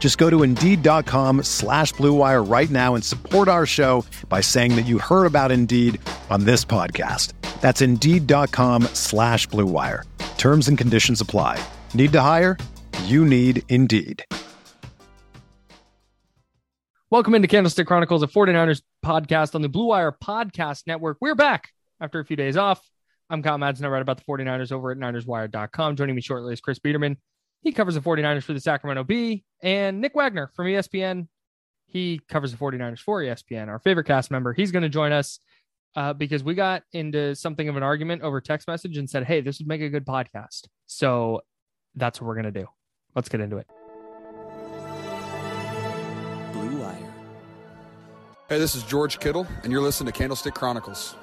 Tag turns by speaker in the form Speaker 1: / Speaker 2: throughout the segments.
Speaker 1: Just go to Indeed.com slash BlueWire right now and support our show by saying that you heard about Indeed on this podcast. That's Indeed.com slash BlueWire. Terms and conditions apply. Need to hire? You need Indeed.
Speaker 2: Welcome into Candlestick Chronicles, a 49ers podcast on the Blue Wire Podcast Network. We're back after a few days off. I'm Kyle Madson. I write about the 49ers over at NinersWire.com. Joining me shortly is Chris Biederman. He covers the 49ers for the Sacramento Bee. And Nick Wagoner from ESPN. He covers the 49ers for ESPN, our favorite cast member. He's going to join us uh, because we got into something of an argument over text message and said, hey, this would make a good podcast. So that's what we're going to do. Let's get into it. Blue Wire.
Speaker 3: Hey, this is George Kittle, and you're listening to Candlestick Chronicles.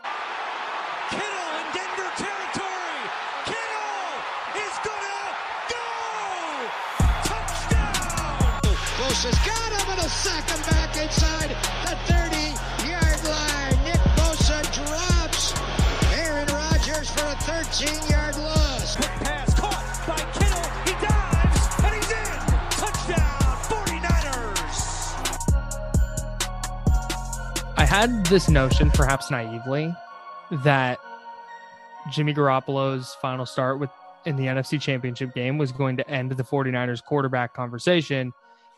Speaker 4: 15 yard loss.
Speaker 5: Quick pass caught by Kittle. He dives and he's in. Touchdown 49ers.
Speaker 2: I had this notion, perhaps naively, that Jimmy Garoppolo's final start with in the NFC Championship game was going to end the 49ers quarterback conversation.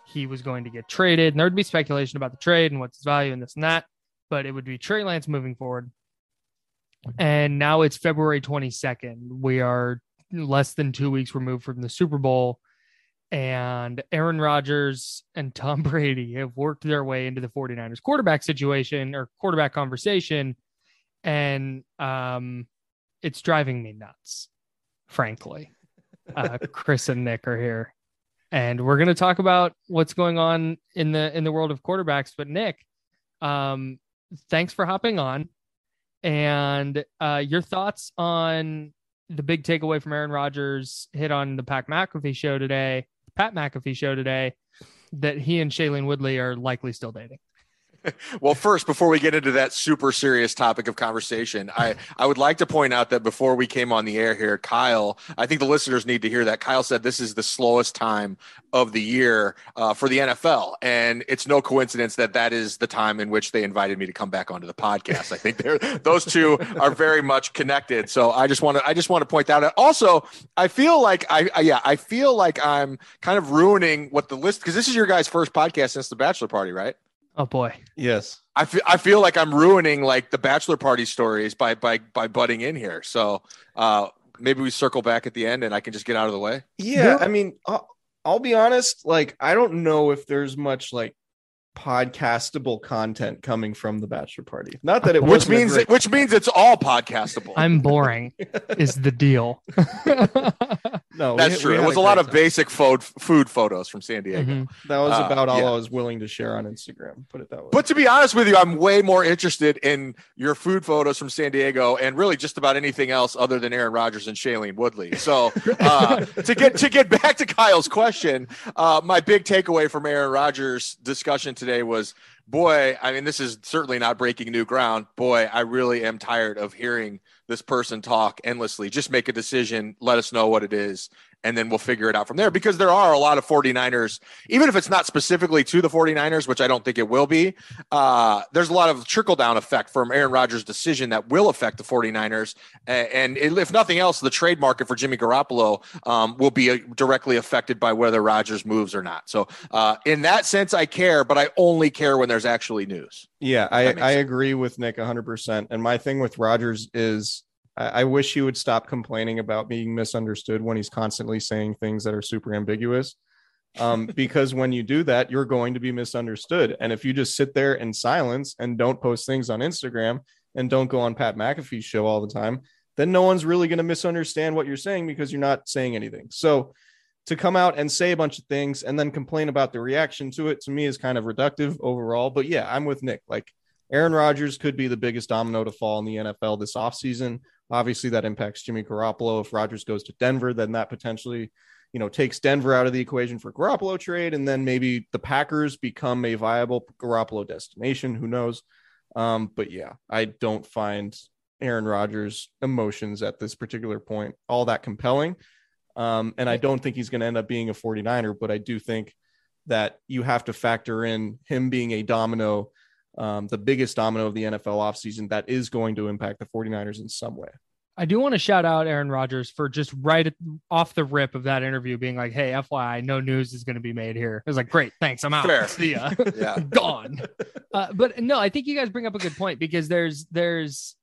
Speaker 2: He was going to get traded, and there would be speculation about the trade and what's his value and this and that, but it would be Trey Lance moving forward. And now it's February 22nd. We are less than two weeks removed from the Super Bowl and Aaron Rodgers and Tom Brady have worked their way into the 49ers quarterback situation or quarterback conversation. And um, it's driving me nuts, frankly. Uh, Chris and Nick are here. And we're going to talk about what's going on in the in the world of quarterbacks. But Nick, um, thanks for hopping on. And uh, your thoughts on the big takeaway from Aaron Rodgers hit on the Pat McAfee show today, Pat McAfee show today, that he and Shailene Woodley are likely still dating.
Speaker 6: well, first, before we get into that super serious topic of conversation, I, I would like to point out that before we came on the air here, Kyle, I think the listeners need to hear that. Kyle said this is the slowest time of the year uh, for the NFL. And it's no coincidence that that is the time in which they invited me to come back onto the podcast. I think those two are very much connected. So I just want to, I just want to point that out. Also, I feel like I, I yeah, I feel like I'm kind of ruining what the list, because this is your guys' first podcast since the bachelor party, right?
Speaker 2: Oh boy.
Speaker 7: Yes.
Speaker 6: I feel I feel like I'm ruining like the bachelor party stories by by by butting in here. So uh maybe we circle back at the end and I can just get out of the way.
Speaker 7: Yeah, I mean, I'll, I'll be honest. Like, I don't know if there's much like podcastable content coming from the bachelor party. Not that it
Speaker 6: Which means
Speaker 7: great-
Speaker 6: which means it's all podcastable.
Speaker 2: I'm boring is the deal.
Speaker 7: no,
Speaker 6: That's
Speaker 7: we
Speaker 6: true. It was a
Speaker 7: great
Speaker 6: lot of basic food food photos from San Diego.
Speaker 2: Mhm.
Speaker 7: That was
Speaker 6: uh,
Speaker 7: about all
Speaker 6: yeah.
Speaker 7: I was willing to share on Instagram. Put it that way.
Speaker 6: But to be honest with you, I'm way more interested in your food photos from San Diego and really just about anything else other than Aaron Rodgers and Shailene Woodley. So uh, to get to get back to Kyle's question, uh, my big takeaway from Aaron Rodgers' discussion today was, boy, I mean, this is certainly not breaking new ground. Boy, I really am tired of hearing this person talk endlessly. Just make a decision, let us know what it is, and then we'll figure it out from there because there are a lot of 49ers even if it's not specifically to the 49ers which i don't think it will be uh, there's a lot of trickle down effect from aaron rodgers decision that will affect the 49ers A- and if nothing else the trade market for jimmy garoppolo um, will be uh, directly affected by whether rodgers moves or not so uh, in that sense i care but i only care when there's actually news
Speaker 7: Yeah, I, I
Speaker 6: sense.
Speaker 7: agree with Nick 100%. And my thing with Rodgers is I, I wish he would stop complaining about being misunderstood when he's constantly saying things that are super ambiguous. Um, because when you do that, you're going to be misunderstood. And if you just sit there in silence and don't post things on Instagram and don't go on Pat McAfee's show all the time, then no one's really going to misunderstand what you're saying because you're not saying anything. So to come out and say a bunch of things and then complain about the reaction to it to me is kind of reductive overall. But yeah, I'm with Nick. Like Aaron Rodgers could be the biggest domino to fall in the NFL this offseason. Obviously, that impacts Jimmy Garoppolo. If Rodgers goes to Denver, then that potentially, you know, takes Denver out of the equation for Garoppolo trade, and then maybe the Packers become a viable Garoppolo destination. Who knows? Um, but yeah, I don't find Aaron Rodgers' emotions at this particular point all that compelling. Um, and I don't think he's going to end up being a 49er, but I do think that you have to factor in him being a domino, um, the biggest domino of the NFL offseason that is going to impact the 49ers in some way.
Speaker 2: I do want to shout out Aaron Rodgers for just right off the rip of that interview being like, "Hey, FYI, no news is going to be made here." I was like, "Great, thanks, I'm out.
Speaker 6: Fair.
Speaker 2: See ya,
Speaker 6: Yeah.
Speaker 2: gone." Uh, but no, I think you guys bring up a good point because there's there's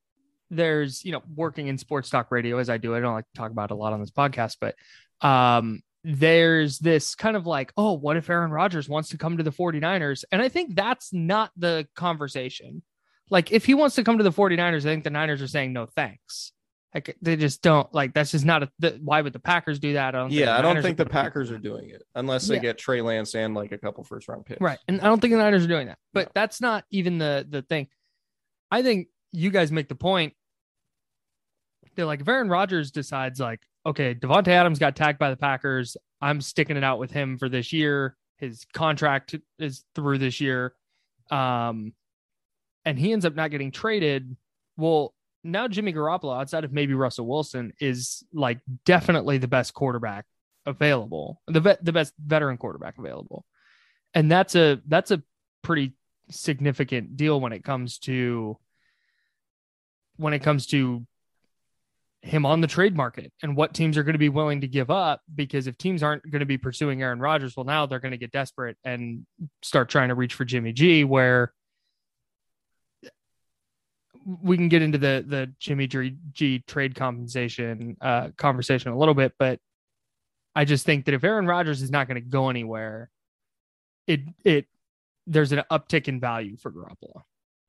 Speaker 2: there's you know working in sports talk radio as I do. I don't like to talk about it a lot on this podcast, but um, there's this kind of like, oh, what if Aaron Rodgers wants to come to the 49ers? And I think that's not the conversation. Like, if he wants to come to the 49ers, I think the Niners are saying no thanks. Like, they just don't like that's just not a. The, why would the Packers do that? I don't.
Speaker 7: Yeah, I don't think the Packers are doing it unless they
Speaker 2: Yeah.
Speaker 7: get Trey Lance and like a couple first round picks.
Speaker 2: Right. And I don't think the Niners are doing that. But that's not even the the thing. I think you guys make the point. They're like if Aaron Rodgers decides like, okay, Davante Adams got tagged by the Packers. I'm sticking it out with him for this year. His contract is through this year. Um and he ends up not getting traded. Well, now Jimmy Garoppolo, outside of maybe Russell Wilson, is like definitely the best quarterback available, the vet, the best veteran quarterback available, and that's a that's a pretty significant deal when it comes to when it comes to him on the trade market and what teams are going to be willing to give up because if teams aren't going to be pursuing Aaron Rodgers, well now they're going to get desperate and start trying to reach for Jimmy G where we can get into the the Jimmy G, trade compensation uh, conversation a little bit, but I just think that if Aaron Rodgers is not going to go anywhere, it it there's an uptick in value for Garoppolo.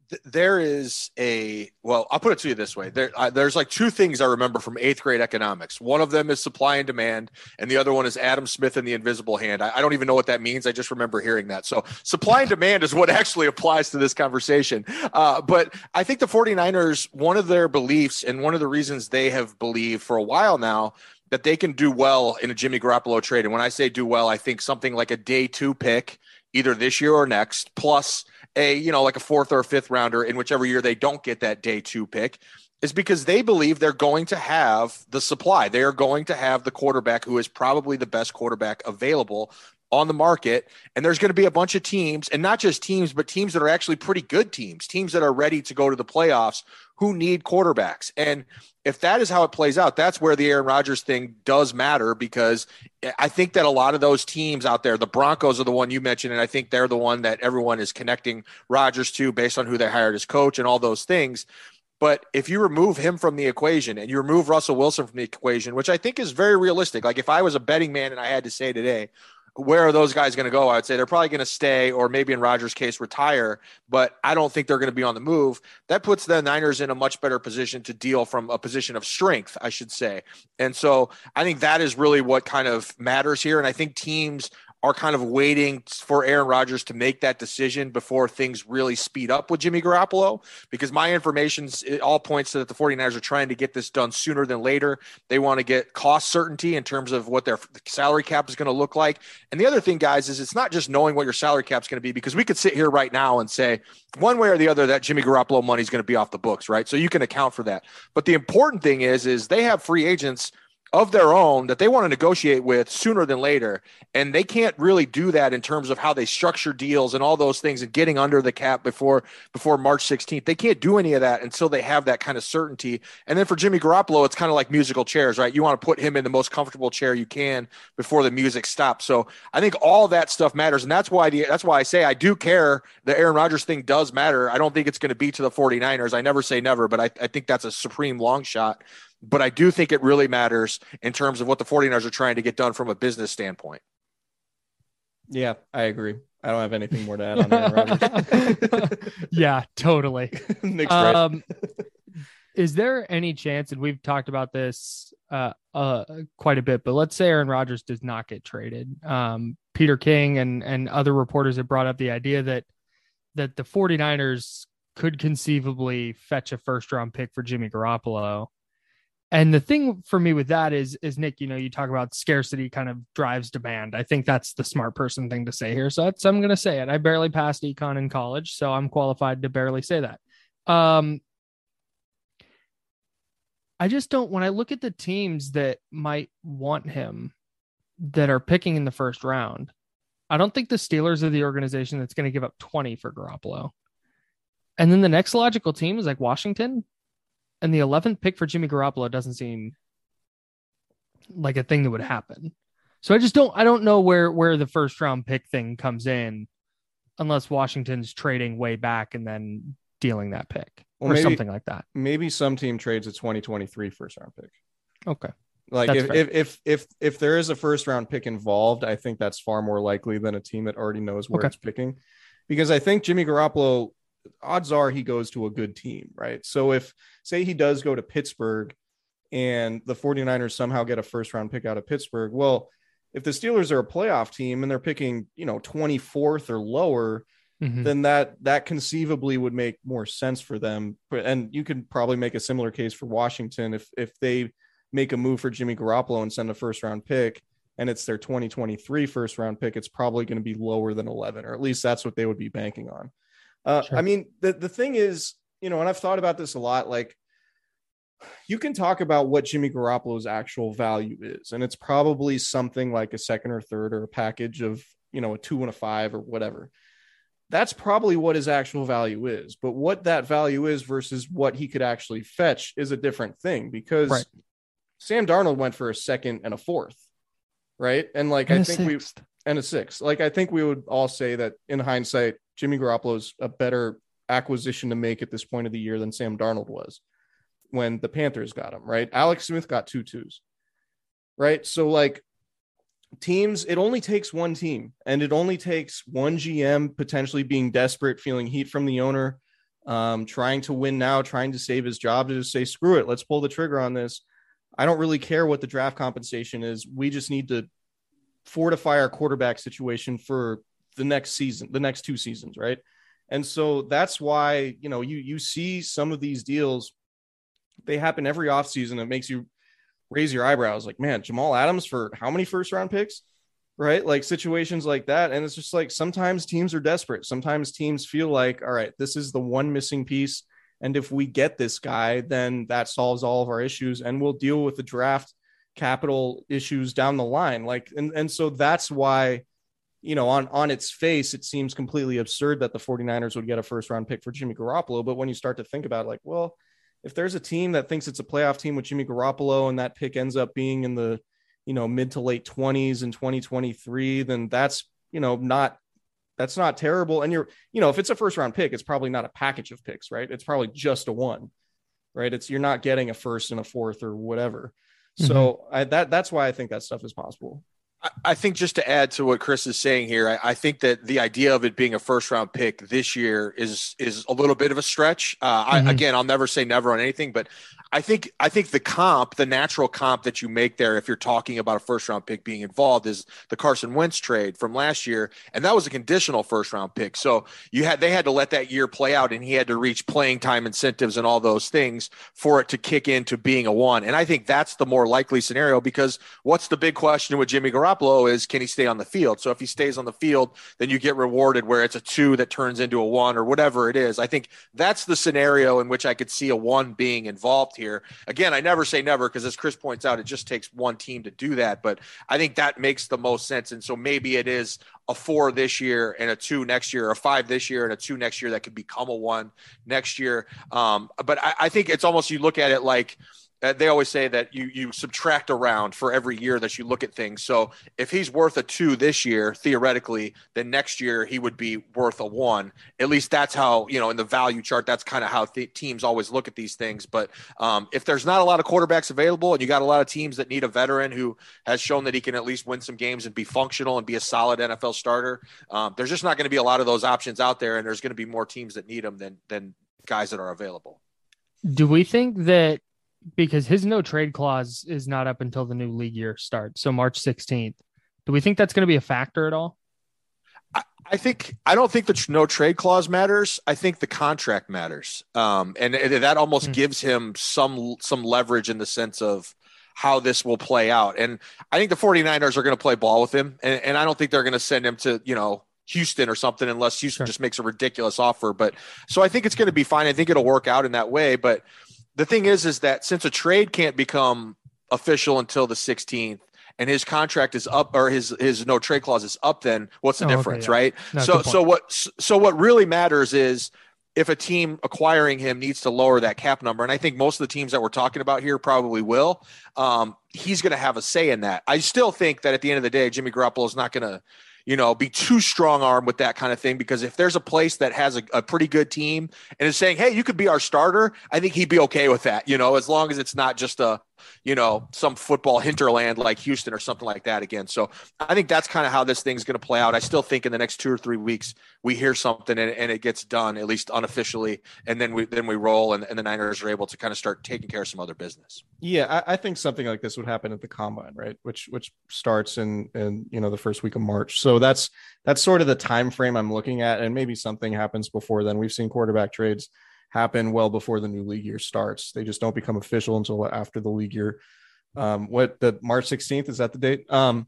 Speaker 6: Th- there is a well i'll put it to you this way. There there's like two things i remember from eighth grade economics. One of them is supply and demand and the other one is adam smith and the invisible hand. I, I don't even know what that means. I just remember hearing that. So supply and demand is what actually applies to this conversation. Uh, but i think the 49ers one of their beliefs and one of the reasons they have believed for a while now that they can do well in a jimmy garoppolo trade. And when i say do well i think something like a day two pick either this year or next plus a you know like a fourth or a fifth rounder in whichever year they don't get that day two pick is because they believe they're going to have the supply. They are going to have the quarterback who is probably the best quarterback available on the market and there's going to be a bunch of teams and not just teams but teams that are actually pretty good teams teams that are ready to go to the playoffs who need quarterbacks and if that is how it plays out that's where the Aaron Rodgers thing does matter because I think that a lot of those teams out there, the Broncos are the one you mentioned, and I think they're the one that everyone is connecting Rodgers to based on who they hired as coach and all those things. But if you remove him from the equation and you remove Russell Wilson from the equation, which I think is very realistic, like if I was a betting man and I had to say today, where are those guys going to go? I would say they're probably going to stay, or maybe in Rodgers' case, retire. But I don't think they're going to be on the move. That puts the Niners in a much better position to deal from a position of strength, I should say. And so I think that is really what kind of matters here. And I think teams are kind of waiting for Aaron Rodgers to make that decision before things really speed up with Jimmy Garoppolo. Because my information all points to that the 49ers are trying to get this done sooner than later. They want to get cost certainty in terms of what their salary cap is going to look like. And the other thing, guys, is it's not just knowing what your salary cap is going to be because we could sit here right now and say one way or the other that Jimmy Garoppolo money is going to be off the books, right? So you can account for that. But the important thing is, is they have free agents of their own that they want to negotiate with sooner than later. And they can't really do that in terms of how they structure deals and all those things and getting under the cap before before March 16th. They can't do any of that until they have that kind of certainty. And then for Jimmy Garoppolo, it's kind of like musical chairs, right? You want to put him in the most comfortable chair you can before the music stops. So I think all that stuff matters. And that's why the, that's why I say I do care the Aaron Rodgers thing does matter. I don't think it's going to be to the 49ers. I never say never, but I, I think that's a supreme long shot but I do think it really matters in terms of what the 49ers are trying to get done from a business standpoint.
Speaker 7: Yeah, I agree. I don't have anything more to add on that.
Speaker 2: yeah, totally.
Speaker 7: Nick's right.
Speaker 2: Um, is there any chance, and we've talked about this uh, uh, quite a bit, but let's say Aaron Rodgers does not get traded. Um, Peter King and, and other reporters have brought up the idea that that the 49ers could conceivably fetch a first round pick for Jimmy Garoppolo and the thing for me with that is, is Nick, you know, you talk about scarcity kind of drives demand. I think that's the smart person thing to say here. So that's, I'm going to say it. I barely passed econ in college, so I'm qualified to barely say that. Um, I just don't, when I look at the teams that might want him that are picking in the first round, I don't think the Steelers are the organization that's going to give up 20 for Garoppolo. And then the next logical team is like Washington and the 11th pick for Jimmy Garoppolo doesn't seem like a thing that would happen. So I just don't I don't know where where the first round pick thing comes in unless Washington's trading way back and then dealing that pick well, or maybe, something like that.
Speaker 7: Maybe some team trades a 2023 first round pick.
Speaker 2: Okay.
Speaker 7: Like if, if, if if if there is a first round pick involved, I think that's far more likely than a team that already knows where okay. it's picking. Because I think Jimmy Garoppolo odds are he goes to a good team, right? So if say he does go to Pittsburgh and the 49ers somehow get a first round pick out of Pittsburgh, well, if the Steelers are a playoff team and they're picking, you know, 24th or lower, mm-hmm. then that that conceivably would make more sense for them. And you could probably make a similar case for Washington if if they make a move for Jimmy Garoppolo and send a first round pick and it's their 2023 first round pick, it's probably going to be lower than 11, or at least that's what they would be banking on. Uh, sure. I mean, the, the thing is, you know, and I've thought about this a lot, like you can talk about what Jimmy Garoppolo's actual value is, and it's probably something like a second or third or a package of, you know, a two and a five or whatever. That's probably what his actual value is. But what that value is versus what he could actually fetch is a different thing because right. Sam Darnold went for a second and a fourth, right? And like and I think we and a six. Like I think we would all say that in hindsight, Jimmy Garoppolo's a better acquisition to make at this point of the year than Sam Darnold was when the Panthers got him, right? Alex Smith got two twos, right? So, like, teams, it only takes one team and it only takes one GM potentially being desperate, feeling heat from the owner, um, trying to win now, trying to save his job to just say, screw it, let's pull the trigger on this. I don't really care what the draft compensation is. We just need to fortify our quarterback situation for the next season, the next two seasons, right? And so that's why, you know, you you see some of these deals, they happen every offseason. It makes you raise your eyebrows like, man, Jamal Adams for how many first round picks? Right? Like situations like that. And it's just like sometimes teams are desperate. Sometimes teams feel like, all right, this is the one missing piece. And if we get this guy, then that solves all of our issues and we'll deal with the draft capital issues down the line. Like, and, and so that's why you know, on on its face, it seems completely absurd that the 49ers would get a first round pick for Jimmy Garoppolo. But when you start to think about it, like, well, if there's a team that thinks it's a playoff team with Jimmy Garoppolo and that pick ends up being in the, you know, mid to late 20s in 2023, then that's, you know, not that's not terrible. And you're, you know, if it's a first round pick, it's probably not a package of picks, right? It's probably just a one, right? It's you're not getting a first and a fourth or whatever. Mm-hmm. So I, that that's why I think that stuff is possible.
Speaker 6: I think just to add to what Chris is saying here, I, I, think that the idea of it being a first round pick this year is is a little bit of a stretch. Uh, mm-hmm. I, again, I'll never say never on anything, but I think I think the comp, the natural comp that you make there, if you're talking about a first round pick being involved, is the Carson Wentz trade from last year, and that was a conditional first round pick. So you had they had to let that year play out, and he had to reach playing time incentives and all those things for it to kick into being a one. And I think that's the more likely scenario because what's the big question with Jimmy Garoppolo is can he stay on the field? So if he stays on the field, then you get rewarded where it's a two that turns into a one or whatever it is. I think that's the scenario in which I could see a one being involved here. Again, I never say never because as Chris points out, it just takes one team to do that. But I think that makes the most sense. And so maybe it is a four this year and a two next year, or a five this year and a two next year that could become a one next year. Um, but I, I think it's almost you look at it like uh, they always say that you you subtract around for every year that you look at things. So if he's worth a two this year, theoretically, then next year he would be worth a one. At least that's how you know in the value chart. That's kind of how th- teams always look at these things. But um, if there's not a lot of quarterbacks available, and you got a lot of teams that need a veteran who has shown that he can at least win some games and be functional and be a solid NFL starter, um, there's just not going to be a lot of those options out there, and there's going to be more teams that need them than than guys that are available.
Speaker 2: Do we think that because his no trade clause is not up until the new league year starts, so March 16th. Do we think that's going to be a factor at all?
Speaker 6: I, I think I don't think the tr- no trade clause matters. I think the contract matters, um, and, and that almost
Speaker 2: Hmm.
Speaker 6: gives him some some leverage in the sense of how this will play out. And I think the 49ers are going to play ball with him, and, and I don't think they're going to send him to you know Houston or something unless Houston
Speaker 2: Sure.
Speaker 6: just makes a ridiculous offer. But so I think it's going to be fine. I think it'll work out in that way. But the thing is, is that since a trade can't become official until the 16th. And his contract is up, or his his no trade clause is up. Then what's the
Speaker 2: Oh, okay,
Speaker 6: difference,
Speaker 2: yeah.
Speaker 6: right?
Speaker 2: No,
Speaker 6: so so what so what really matters is if a team acquiring him needs to lower that cap number, and I think most of the teams that we're talking about here probably will. Um, he's going to have a say in that. I still think that at the end of the day, Jimmy Garoppolo is not going to, you know, be too strong arm with that kind of thing because if there's a place that has a, a pretty good team and is saying, "Hey, you could be our starter," I think he'd be okay with that. You know, as long as it's not just a you know, some football hinterland like Houston or something like that again. So I think that's kind of how this thing's going to play out. I still think in the next two or three weeks we hear something and, and it gets done at least unofficially, and then we then we roll and, and the Niners are able to kind of start taking care of some other business.
Speaker 7: Yeah, I, I think something like this would happen at the combine, right? Which which starts in in you know the first week of March. So that's that's sort of the time frame I'm looking at, and maybe something happens before then. We've seen quarterback trades happen well before the new league year starts. They just don't become official until after the league year. Um, what the March 16th is that the date? Um,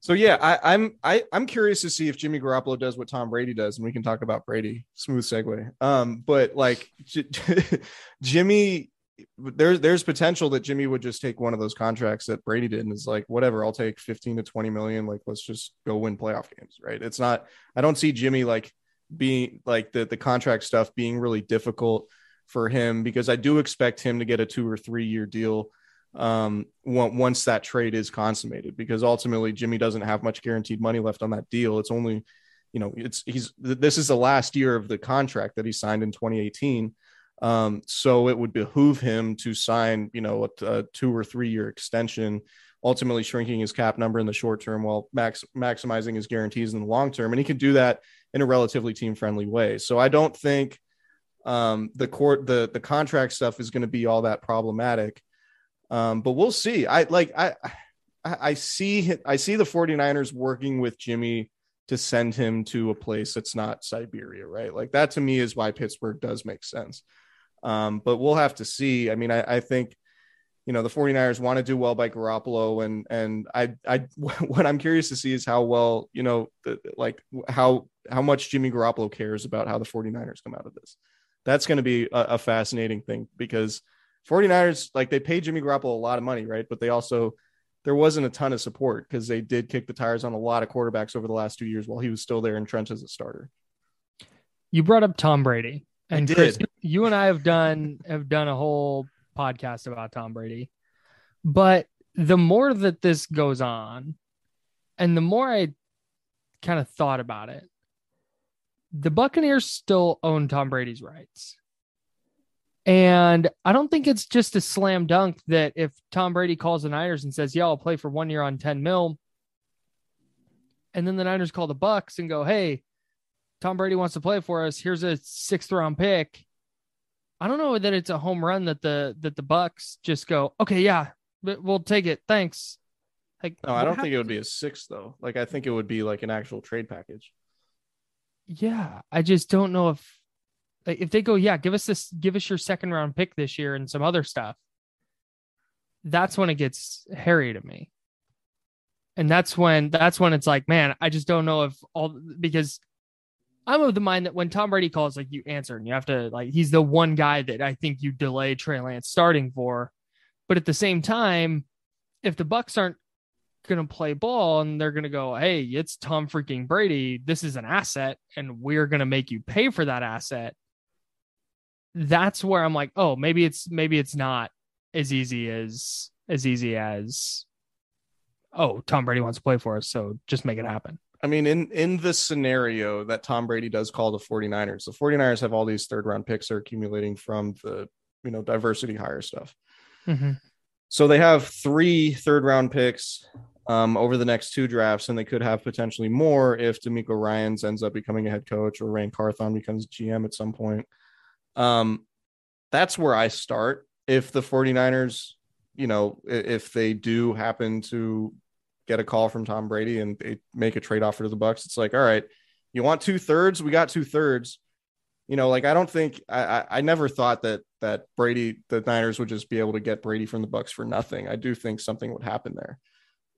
Speaker 7: so yeah, I, I'm I, I'm curious to see if Jimmy Garoppolo does what Tom Brady does, and we can talk about Brady. Smooth segue. Um, but like J- Jimmy, there's there's potential that Jimmy would just take one of those contracts that Brady did and is like, whatever, I'll take 15 to 20 million. Like, let's just go win playoff games, right? It's not. I don't see Jimmy like being like the the contract stuff being really difficult for him because I do expect him to get a two or three year deal um once that trade is consummated because ultimately Jimmy doesn't have much guaranteed money left on that deal. It's only you know it's he's this is the last year of the contract that he signed in 2018 um so it would behoove him to sign you know a, a two or three year extension ultimately shrinking his cap number in the short term while max maximizing his guarantees in the long term. And he can do that in a relatively team friendly way so i don't think um the court the the contract stuff is going to be all that problematic um, but we'll see. I like I I see I see the 49ers working with Jimmy to send him to a place that's not Siberia, right? Like that to me is why Pittsburgh does make sense. Um, but we'll have to see. I mean, I, I think you know the 49ers want to do well by Garoppolo and and I I what I'm curious to see is how well, you know, the, like how how much Jimmy Garoppolo cares about how the 49ers come out of this. That's going to be a, a fascinating thing because 49ers, like they paid Jimmy Garoppolo a lot of money, right? But they also, there wasn't a ton of support because they did kick the tires on a lot of quarterbacks over the last two years while he was still there in trench as a starter.
Speaker 2: You brought up Tom Brady, and Chris, you and I have done have done a whole podcast about Tom Brady. But the more that this goes on, and the more I kind of thought about it, the Buccaneers still own Tom Brady's rights. And I don't think it's just a slam dunk that if Tom Brady calls the Niners and says, Yeah, I'll play for one year on 10 mil. And then the Niners call the Bucks and go, Hey, Tom Brady wants to play for us. Here's a sixth round pick. I don't know that it's a home run that the that the Bucks just go, okay, yeah, we'll take it. Thanks. Like,
Speaker 7: No, I don't think it would be a six though. Like I think it would be like an actual trade package.
Speaker 2: Yeah, I just don't know if if they go, yeah, give us this, give us your second round pick this year and some other stuff. That's when it gets hairy to me. And that's when that's when it's like, man, I just don't know if all because I'm of the mind that when Tom Brady calls, like you answer and you have to like he's the one guy that I think you delay Trey Lance starting for. But at the same time, if the Bucks aren't gonna play ball and they're gonna go, hey, it's Tom freaking Brady, this is an asset, and we're gonna make you pay for that asset. That's where I'm like, oh, maybe it's maybe it's not as easy as as easy as oh, Tom Brady wants to play for us, so just make it happen.
Speaker 7: I mean, in in the scenario that Tom Brady does call the 49ers, the 49ers have all these third round picks are accumulating from the you know diversity hire stuff.
Speaker 2: Mm-hmm.
Speaker 7: So they have three third round picks um, over the next two drafts, and they could have potentially more if DeMeco Ryans ends up becoming a head coach or Ran Carthon becomes GM at some point. Um, that's where I start. If the 49ers, you know, if they do happen to get a call from Tom Brady and they make a trade offer to the Bucks, it's like, all right, you want two thirds? We got two thirds. You know, like I don't think I, I, I never thought that that Brady the Niners would just be able to get Brady from the Bucks for nothing. I do think something would happen there.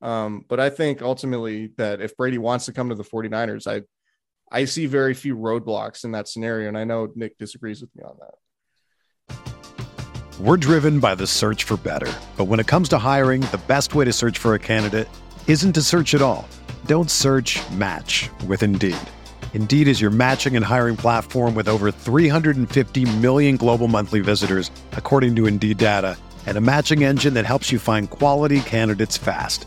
Speaker 7: Um, but I think ultimately that if Brady wants to come to the 49ers, I I see very few roadblocks in that scenario. And I know Nick disagrees with me on that.
Speaker 1: We're driven by the search for better. But when it comes to hiring, the best way to search for a candidate isn't to search at all. Don't search match with Indeed. Indeed is your matching and hiring platform with over 350 million global monthly visitors, according to Indeed data, and a matching engine that helps you find quality candidates fast.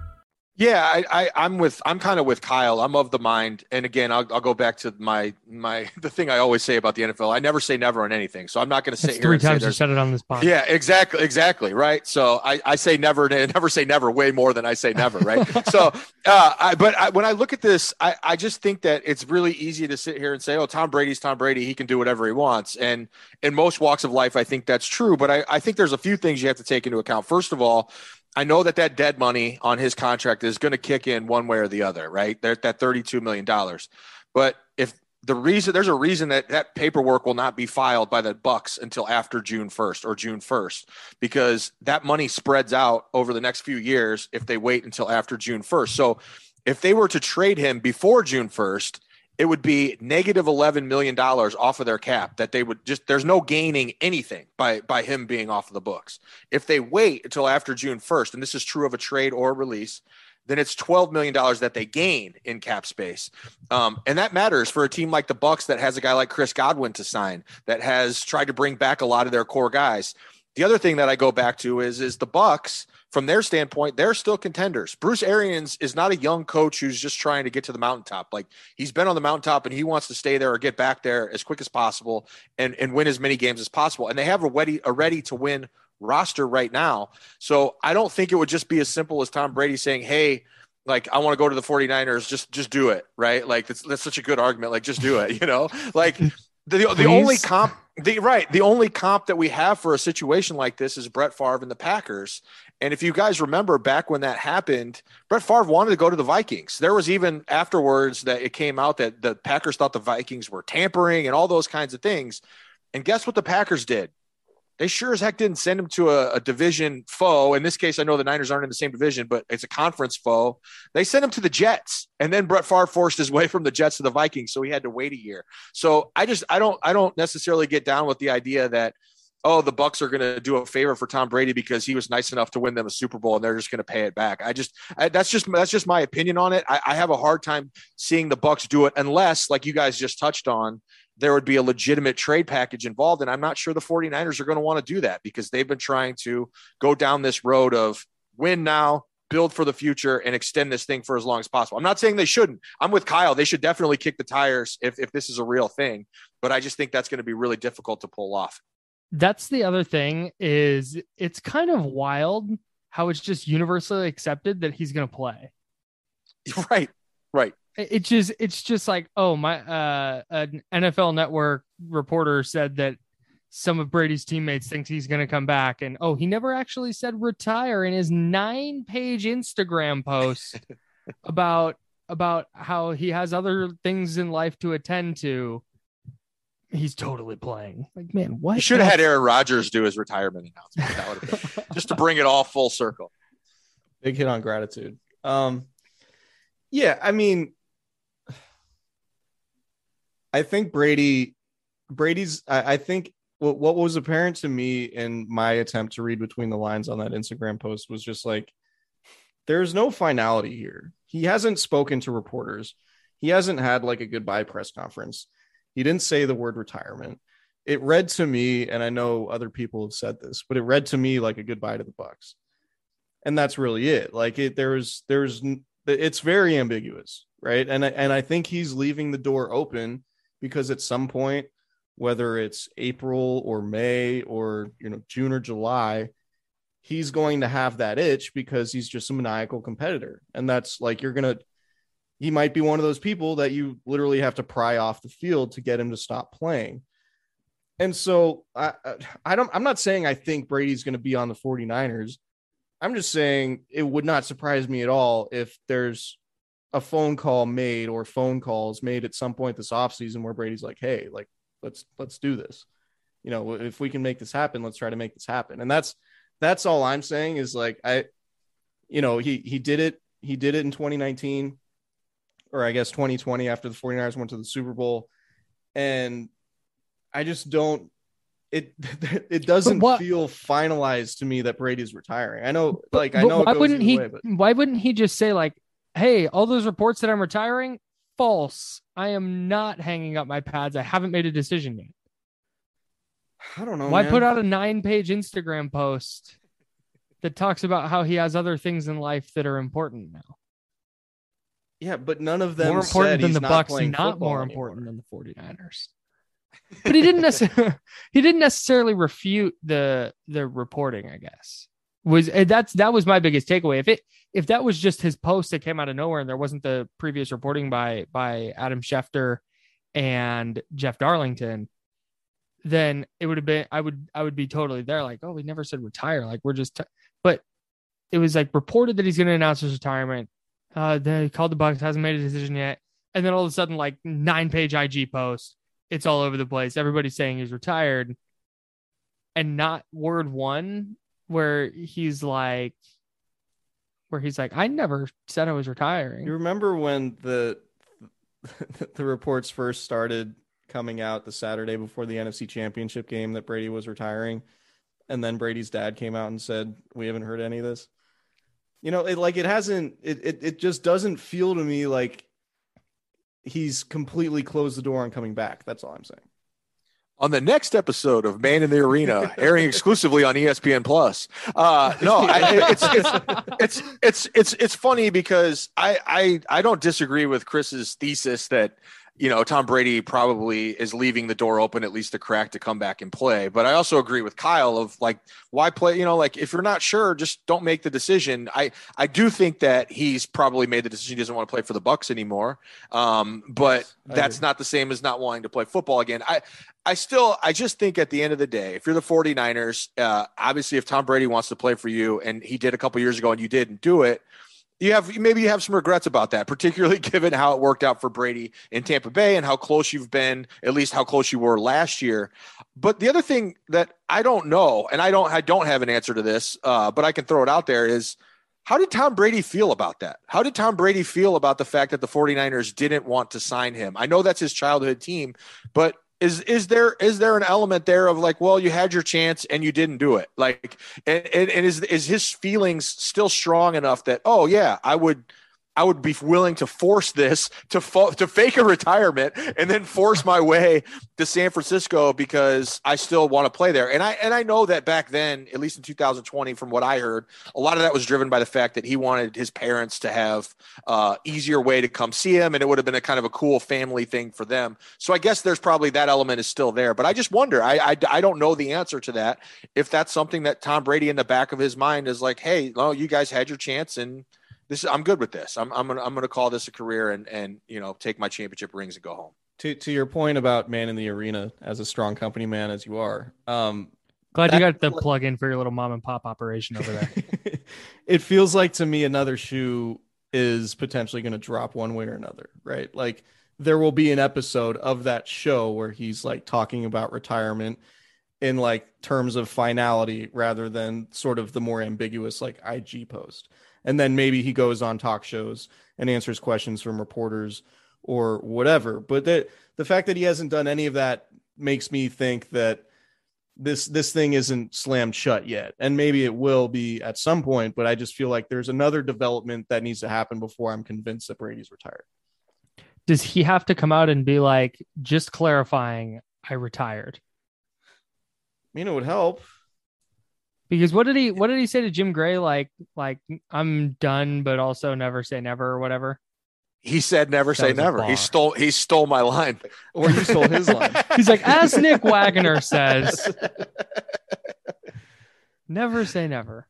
Speaker 6: Yeah, I, I I'm with I'm kind of with Kyle. I'm of the mind, and again, I'll, I'll go back to my my the thing I always say about the NFL. I never say never on anything, so I'm not going to say
Speaker 2: three times you said it on this podcast.
Speaker 6: Yeah, exactly, exactly, right. So I, I say never, and never say never way more than I say never, right? so, uh, I, but I, when I look at this, I, I just think that it's really easy to sit here and say, oh, Tom Brady's Tom Brady, he can do whatever he wants, and in most walks of life, I think that's true. But I, I think there's a few things you have to take into account. First of all I know that that dead money on his contract is going to kick in one way or the other, right? There, that $32 million. But if the reason there's a reason that that paperwork will not be filed by the Bucks until after June 1st or June 1st, because that money spreads out over the next few years if they wait until after June 1st. So if they were to trade him before June 1st, it would be negative 11 million dollars off of their cap that they would just there's no gaining anything by by him being off of the books. If they wait until after june 1st and this is true of a trade or release then it's 12 million dollars that they gain in cap space. Um, and that matters for a team like the Bucks that has a guy like chris godwin to sign that has tried to bring back a lot of their core guys. The other thing that i go back to is is the bucs from their standpoint, they're still contenders. Bruce Arians is not a young coach who's just trying to get to the mountaintop. Like he's been on the mountaintop and he wants to stay there or get back there as quick as possible and, and win as many games as possible. And they have a ready, a ready to win roster right now. So I don't think it would just be as simple as Tom Brady saying, Hey, like I want to go to the 49ers, just just do it, right? Like that's that's such a good argument. Like just do it, you know? Like the the only comp the right the only comp that we have for a situation like this is Brett Favre and the Packers, and if you guys remember back when that happened, Brett Favre wanted to go to the Vikings. There was even afterwards that it came out that the Packers thought the Vikings were tampering and all those kinds of things. And guess what the Packers did? they sure as heck didn't send him to a, a, division foe. In this case, I know the Niners aren't in the same division, but it's a conference foe. They sent him to the Jets, and then Brett Favre forced his way from the Jets to the Vikings, so he had to wait a year. So I just I don't I don't necessarily get down with the idea that oh the Bucks are going to do a favor for Tom Brady because he was nice enough to win them a Super Bowl, and they're just going to pay it back. I just I, that's just that's just my opinion on it. I, I have a hard time seeing the Bucks do it unless, like you guys just touched on there would be a legitimate trade package involved. And I'm not sure the 49ers are going to want to do that because they've been trying to go down this road of win now, build for the future, and extend this thing for as long as possible. I'm not saying they shouldn't. I'm with Kyle. They should definitely kick the tires if, if this is a real thing. But I just think that's going to be really difficult to pull off.
Speaker 2: That's the other thing is it's kind of wild how it's just universally accepted that he's going to play.
Speaker 6: Right. Right
Speaker 2: it just it's just like oh my uh an NFL network reporter said that some of Brady's teammates thinks he's going to come back and oh he never actually said retire in his 9 page Instagram post about about how he has other things in life to attend to he's totally playing like man what
Speaker 6: you should have had Aaron Rodgers do his retirement announcement just to bring it all full circle
Speaker 7: big hit on gratitude um yeah I mean I think Brady, Brady's. I, I think what, what was apparent to me in my attempt to read between the lines on that Instagram post was just like, there's no finality here. He hasn't spoken to reporters. He hasn't had like a goodbye press conference. He didn't say the word retirement. It read to me, and I know other people have said this, but it read to me like a goodbye to the Bucks, and that's really it. Like it, there's, there's, it's very ambiguous, right? And and I think he's leaving the door open because at some point, whether it's April or May or you know June or July, he's going to have that itch because he's just a maniacal competitor, and that's like you're gonna. He might be one of those people that you literally have to pry off the field to get him to stop playing. And so I I don't I'm not saying I think Brady's going to be on the 49ers. I'm just saying it would not surprise me at all if there's a phone call made or phone calls made at some point this offseason where Brady's like, hey, like let's let's do this. You know, if we can make this happen, let's try to make this happen. And that's that's all I'm saying is like I you know, he he did it he did it in 2019 or I guess 2020 after the 49ers went to the Super Bowl and I just don't it it doesn't what, feel finalized to me that Brady's retiring. I know like I know
Speaker 2: why wouldn't he way, but... why wouldn't he just say like hey, all those reports that I'm retiring, false. I am not hanging up my pads. I haven't made a decision yet.
Speaker 7: I don't know.
Speaker 2: Why
Speaker 7: man.
Speaker 2: put out a nine page Instagram post that talks about how he has other things in life that are important now?
Speaker 7: Yeah, but none of them
Speaker 2: more important than the
Speaker 7: not
Speaker 2: not more
Speaker 7: anymore.
Speaker 2: important than the 49ers. but he didn't necessarily he didn't necessarily refute the the reporting, I guess was eh, that's that was my biggest takeaway. If it if that was just his post that came out of nowhere and there wasn't the previous reporting by by Adam Schefter and Jeff Darlington, then it would have been I would I would be totally there like oh we never said retire like we're just t-. but it was like reported that he's going to announce his retirement. Uh, then he called the Bucks, hasn't made a decision yet, and then all of a sudden like nine page IG post. It's all over the place. Everybody's saying he's retired, and not word one where he's like where he's like, I never said I was retiring.
Speaker 7: You remember when the the reports first started coming out the Saturday before the NFC Championship game that Brady was retiring, and then Brady's dad came out and said, "We haven't heard any of this." You know, it like it hasn't. It it it just doesn't feel to me like he's completely closed the door on coming back. That's all I'm saying
Speaker 6: on the next episode of Man in the Arena, airing exclusively on ESPN Plus. Uh, no, I, it's, it's, it's it's it's it's funny because I I I don't disagree with Chris's thesis that you know, Tom Brady probably is leaving the door open at least a crack to come back and play. But I also agree with Kyle of like, why play? You know, like if you're not sure, just don't make the decision. I I do think that he's probably made the decision he doesn't want to play for the Bucks anymore. Um, but yes, that's agree. not the same as not wanting to play football again. I I still I just think at the end of the day, if you're the 49ers, uh, obviously if Tom Brady wants to play for you and he did a couple years ago and you didn't do it you have maybe you have some regrets about that, particularly given how it worked out for Brady in Tampa Bay and how close you've been, at least how close you were last year. But the other thing that I don't know, and I don't I don't have an answer to this, uh, but I can throw it out there is how did Tom Brady feel about that? How did Tom Brady feel about the fact that the 49ers didn't want to sign him? I know that's his childhood team, but is is there is there an element there of like well you had your chance and you didn't do it. Like and, and, and is is his feelings still strong enough that oh yeah i would I would be willing to force this to fo- to fake a retirement and then force my way to San Francisco because I still want to play there. And I and I know that back then, at least in 2020, from what I heard, a lot of that was driven by the fact that he wanted his parents to have uh, easier way to come see him, and it would have been a kind of a cool family thing for them. So I guess there's probably that element is still there. But I just wonder. I I, I don't know the answer to that. If that's something that Tom Brady in the back of his mind is like, hey, well, you guys had your chance and this is I'm good with this. I'm I'm gonna I'm gonna call this a career and and you know take my championship rings and go home.
Speaker 7: To to your point about man in the arena as a strong company man as you are, um,
Speaker 2: glad you got the plug in for your little mom and pop operation over there.
Speaker 7: it feels like to me another shoe is potentially going to drop one way or another, right? Like there will be an episode of that show where he's like talking about retirement in like terms of finality rather than sort of the more ambiguous like IG post and then maybe he goes on talk shows and answers questions from reporters or whatever. But that the fact that he hasn't done any of that makes me think that this this thing isn't slammed shut yet. And maybe it will be at some point but i just feel like there's another development that needs to happen before i'm convinced that brady's retired.
Speaker 2: Does he have to come out and be like just clarifying i retired.
Speaker 7: I mean it would help
Speaker 2: because what did he what did he say to Jim Gray like like I'm done but also never say never or whatever?
Speaker 6: He said never that say never. He stole he stole my line.
Speaker 7: Or you stole his line.
Speaker 2: He's like as Nick Wagoner says never say never.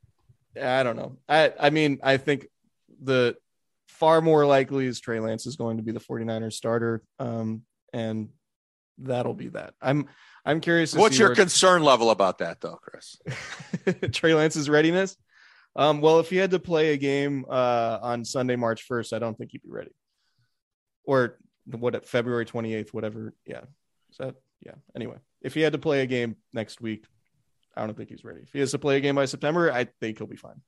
Speaker 7: I don't know. I I mean I think the far more likely is Trey Lance is going to be the 49ers starter um and that'll be that. I'm I'm curious.
Speaker 6: What's your concern level about that, though, Chris?
Speaker 7: Trey Lance's readiness. Um, well, if he had to play a game uh, on Sunday, March 1st, I don't think he'd be ready. Or what? February 28th, whatever. Yeah. Is that? Yeah. Anyway, if he had to play a game next week, I don't think he's ready. If he has to play a game by September, I think he'll be fine.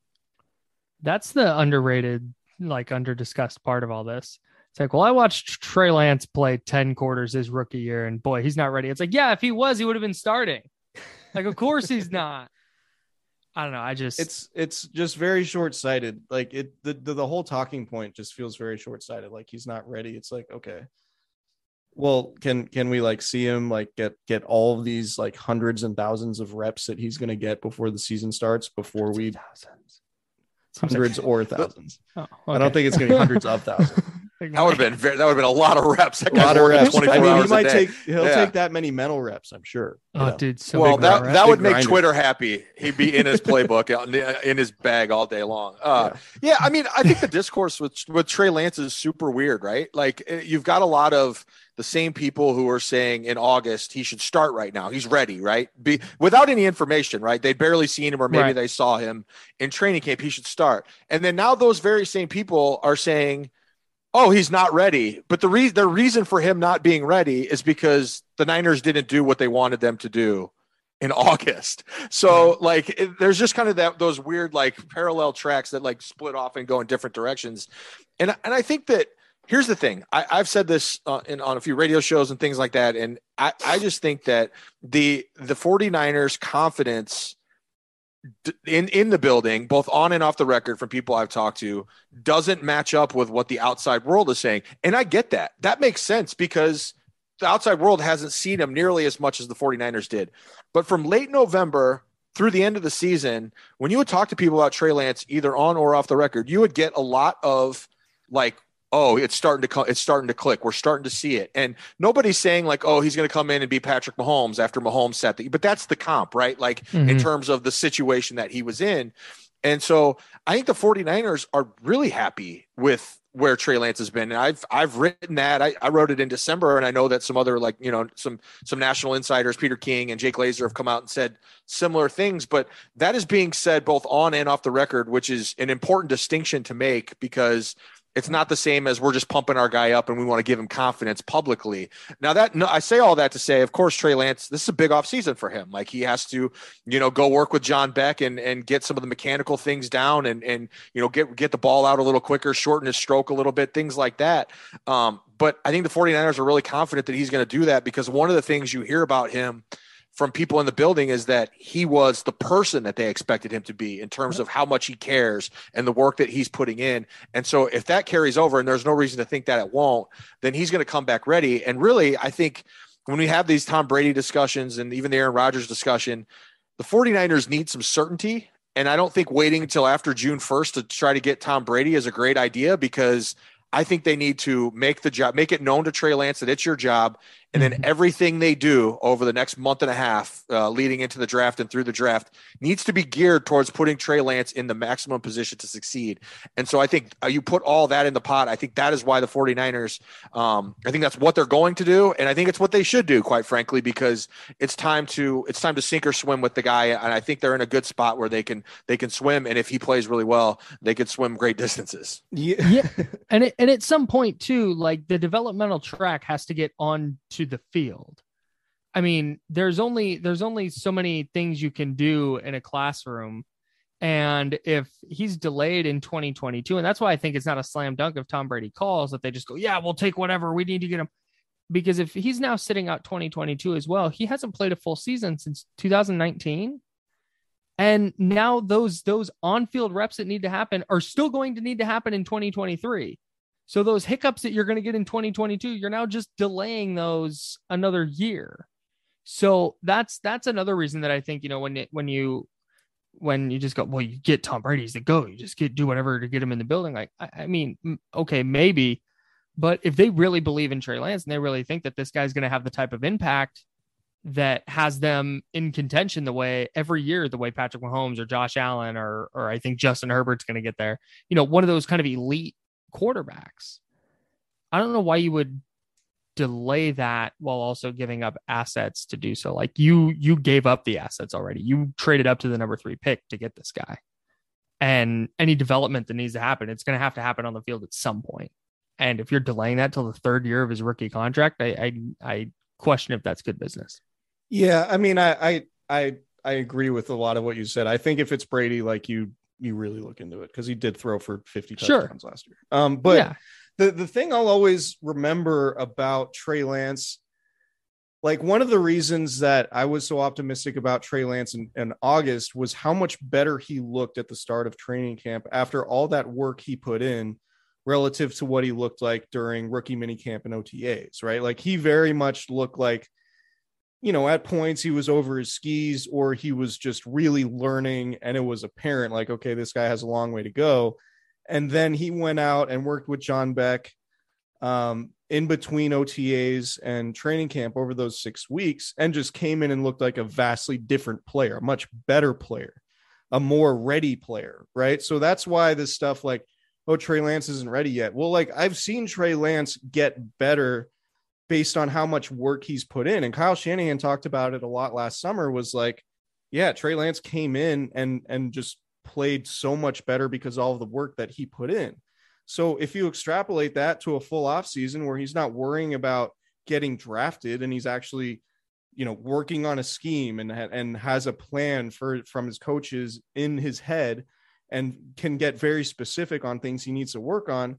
Speaker 2: That's the underrated, like under discussed part of all this. It's like, well, I watched Trey Lance play 10 quarters his rookie year, and boy, he's not ready. It's like, yeah, if he was, he would have been starting. Like, of course he's not. I don't know. I just
Speaker 7: it's it's just very short sighted. Like it the, the the whole talking point just feels very short sighted. Like he's not ready. It's like, okay. Well, can can we like see him like get get all of these like hundreds and thousands of reps that he's gonna get before the season starts before we thousands hundreds or oh, thousands. Oh, okay. I don't think it's gonna be hundreds of thousands.
Speaker 6: That would have been very, that would have been a lot of reps.
Speaker 7: That a lot of reps. I mean, he might take he'll yeah. take that many mental reps. I'm sure.
Speaker 2: Oh, know? dude. So
Speaker 6: well, that that would make grinder. Twitter happy. He'd be in his playbook, in his bag all day long. Uh, yeah. yeah, I mean, I think the discourse with with Trey Lance is super weird, right? Like eh, you've got a lot of the same people who are saying in August he should start right now. He's ready, right? Be without any information, right? They'd barely seen him, or maybe right. they saw him in training camp. He should start. And then now those very same people are saying oh, he's not ready. But the reason the reason for him not being ready is because the Niners didn't do what they wanted them to do in August. So like it, there's just kind of that those weird like parallel tracks that like split off and go in different directions. And and I think that here's the thing. I, have said this uh, in, on a few radio shows and things like that. And I, I just think that the the 49ers confidence in in the building, both on and off the record from people I've talked to, doesn't match up with what the outside world is saying. And I get that. That makes sense because the outside world hasn't seen him nearly as much as the 49ers did. But from late November through the end of the season, when you would talk to people about Trey Lance, either on or off the record, you would get a lot of like oh, it's starting to come, it's starting to click. We're starting to see it. And nobody's saying like, oh, he's going to come in and be Patrick Mahomes after Mahomes set the, but that's the comp, right? Like mm-hmm. in terms of the situation that he was in. And so I think the 49ers are really happy with where Trey Lance has been. And I've I've written that. I, I wrote it in December, and I know that some other like you know some some national insiders, Peter King and Jay Glazer, have come out and said similar things. But that is being said both on and off the record, which is an important distinction to make because it's not the same as we're just pumping our guy up and we want to give him confidence publicly. Now that no, I say all that to say, of course, Trey Lance, this is a big off season for him. Like he has to, you know, go work with John Beck and and get some of the mechanical things down and and you know get get the ball out a little quicker, shorten his stroke a little bit, things like that. Um, but I think the 49ers are really confident that he's going to do that because one of the things you hear about him from people in the building is that he was the person that they expected him to be in terms of how much he cares and the work that he's putting in. And so if that carries over and there's no reason to think that it won't, then he's going to come back ready. And really, I think when we have these Tom Brady discussions and even the Aaron Rodgers discussion, the 49ers need some certainty. And I don't think waiting until after June 1st to try to get Tom Brady is a great idea because I think they need to make the job, make it known to Trey Lance that it's your job, and then
Speaker 2: Mhm.
Speaker 6: everything they do over the next month and a half, uh, leading into the draft and through the draft, needs to be geared towards putting Trey Lance in the maximum position to succeed. And so I think uh, you put all that in the pot. I think that is why the 49ers, um, I think that's what they're going to do, and I think it's what they should do, quite frankly, because it's time to it's time to sink or swim with the guy, and I think they're in a good spot where they can they can swim, and if he plays really well, they could swim great distances.
Speaker 7: Yeah.
Speaker 2: yeah and it, and at some point too like the developmental track has to get on to the field. I mean there's only there's only so many things you can do in a classroom. And if he's delayed in 2022 and that's why i think it's not a slam dunk if tom brady calls that they just go yeah we'll take whatever we need to get him. Because if he's now sitting out 2022 as well he hasn't played a full season since 2019 and now those those on-field reps that need to happen are still going to need to happen in 2023 so those hiccups that you're going to get in 2022 you're now just delaying those another year so that's that's another reason that i think you know when it, when you when you just go well you get tom brady's to go you just get do whatever to get him in the building like i, I mean okay maybe but if they really believe in Trey Lance and they really think that this guy's going to have the type of impact that has them in contention the way every year, the way Patrick Mahomes or Josh Allen or or I think Justin Herbert's going to get there. You know, one of those kind of elite quarterbacks. I don't know why you would delay that while also giving up assets to do so. Like you you gave up the assets already. You traded up to the number 3 pick to get this guy. And any development that needs to happen, it's going to have to happen on the field at some point. And if you're delaying that till the third year of his rookie contract, I I, I question if that's good business.
Speaker 7: Yeah, I mean, I, I, I, I agree with a lot of what you said. I think if it's Brady, like you, you really look into it because he did throw for fifty
Speaker 2: Sure.
Speaker 7: touchdowns last year. Um, but
Speaker 2: yeah,
Speaker 7: the the thing I'll always remember about Trey Lance, like one of the reasons that I was so optimistic about Trey Lance in, in August was how much better he looked at the start of training camp after all that work he put in relative to what he looked like during rookie minicamp and OTAs, right? Like he very much looked like, you know, at points he was over his skis or he was just really learning and it was apparent like, okay, this guy has a long way to go. And then he went out and worked with John Beck um, in between OTAs and training camp over those six weeks and just came in and looked like a vastly different player, a much better player, a more ready player, right? So that's why this stuff like, oh, Trey Lance isn't ready yet. Well, like I've seen Trey Lance get better based on how much work he's put in. And Kyle Shanahan talked about it a lot last summer was like, yeah, Trey Lance came in and and just played so much better because all of the work that he put in. So if you extrapolate that to a full off season where he's not worrying about getting drafted and he's actually you know working on a scheme and and has a plan for from his coaches in his head and can get very specific on things he needs to work on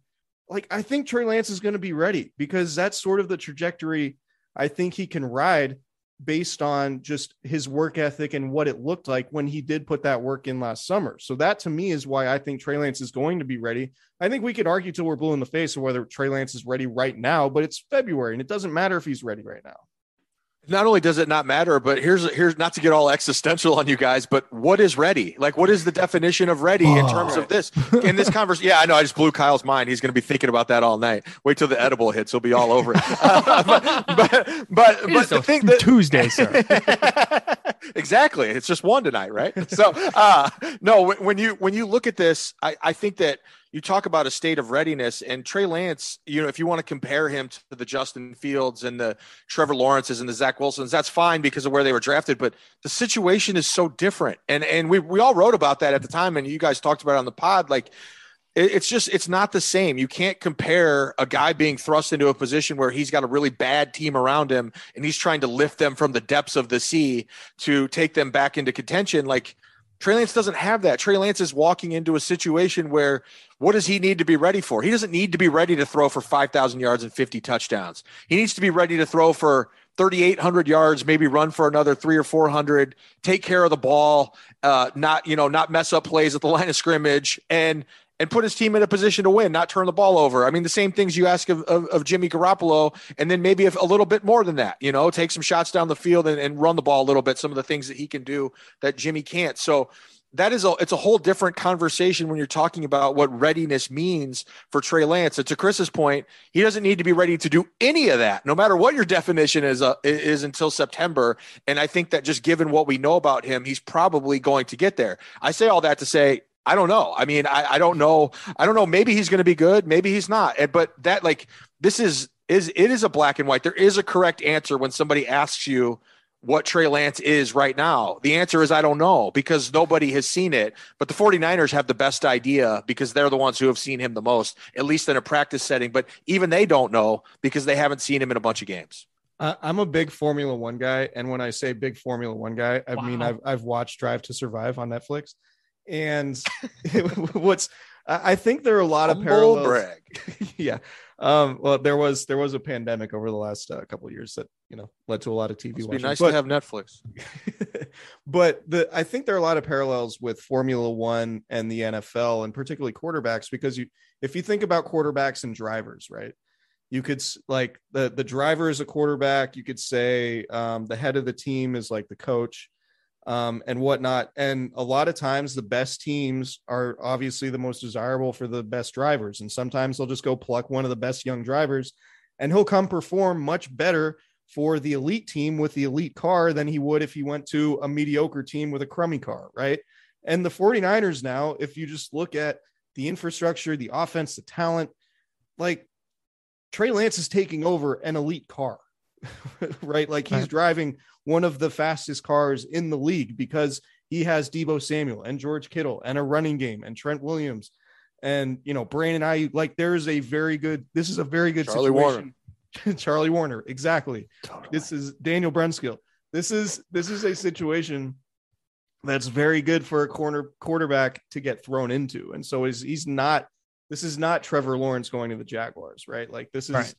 Speaker 7: like i think trey lance is going to be ready because that's sort of the trajectory i think he can ride based on just his work ethic and what it looked like when he did put that work in last summer. So that to me is why i think trey lance is going to be ready. I think we could argue till we're blue in the face of whether trey lance is ready right now but it's february and it doesn't matter if he's ready right now
Speaker 6: not only does it not matter, but here's here's not to get all existential on you guys, but what is ready? Like, what is the definition of ready in terms of this in this conversation? Yeah, I know. I just blew Kyle's mind. He's going to be thinking about that all night. Wait till the edible hits; he'll be all over it. Uh, but but but,
Speaker 2: It
Speaker 6: but the thing that
Speaker 2: Tuesday, sir.
Speaker 6: exactly. It's just one tonight, right? So uh, no, when, when you when you look at this, I, I think that you talk about a state of readiness and Trey Lance, you know, if you want to compare him to the Justin Fields and the Trevor Lawrences and the Zach Wilsons, that's fine because of where they were drafted. But the situation is so different. And and we we all wrote about that at the time, and you guys talked about it on the pod. Like it's just it's not the same. You can't compare a guy being thrust into a position where he's got a really bad team around him and he's trying to lift them from the depths of the sea to take them back into contention. Like Trey Lance doesn't have that. Trey Lance is walking into a situation where what does he need to be ready for? He doesn't need to be ready to throw for 5,000 yards and 50 touchdowns. He needs to be ready to throw for 3,800 yards, maybe run for another three or 400, take care of the ball, uh, not, you know, not mess up plays at the line of scrimmage and, and put his team in a position to win, not turn the ball over. I mean, the same things you ask of, of, of Jimmy Garoppolo, and then maybe a little bit more than that, you know, take some shots down the field and, and run the ball a little bit, some of the things that he can do that Jimmy can't. So, that is a it's a whole different conversation when you're talking about what readiness means for Trey Lance. And to Chris's point, he doesn't need to be ready to do any of that, no matter what your definition is uh, is until September. And I think that just given what we know about him, he's probably going to get there. I say all that to say I don't know. I mean, I, I don't know. I don't know. Maybe he's going to be good. Maybe he's not. But that like this is is it is a black and white. There is a correct answer when somebody asks you what Trey Lance is right now? The answer is I don't know because nobody has seen it. But the 49ers have the best idea because they're the ones who have seen him the most, at least in a practice setting. But even they don't know because they haven't seen him in a bunch of games.
Speaker 7: Uh, I'm a big Formula One guy. And when I say big Formula One guy, I wow. mean, I've, I've watched Drive to Survive on Netflix. And what's, I think there are a lot Humble of parallels. Brag. yeah. Um, well, there was there was a pandemic over the last uh, couple years that you know led to a lot of TV. It'd
Speaker 6: be nice but, to have Netflix.
Speaker 7: but the I think there are a lot of parallels with Formula One and the NFL, and particularly quarterbacks, because you if you think about quarterbacks and drivers, right? You could like the the driver is a quarterback. You could say um, the head of the team is like the coach um, and whatnot. And a lot of times, the best teams are obviously the most desirable for the best drivers. And sometimes they'll just go pluck one of the best young drivers, and he'll come perform much better for the elite team with the elite car than he would if he went to a mediocre team with a crummy car, right? And the 49ers now, if you just look at the infrastructure, the offense, the talent, like Trey Lance is taking over an elite car, right? Like he's driving one of the fastest cars in the league because he has Deebo Samuel and George Kittle and a running game and Trent Williams and you know Brandon Aiyuk there is a very good this is a very good Charlie situation. Woerner. Charlie Woerner, exactly. Totally. This is Daniel Brunskill. This is this is a situation that's very good for a corner quarterback to get thrown into. And so is he's not this is not Trevor Lawrence going to the Jaguars, right? Like this is right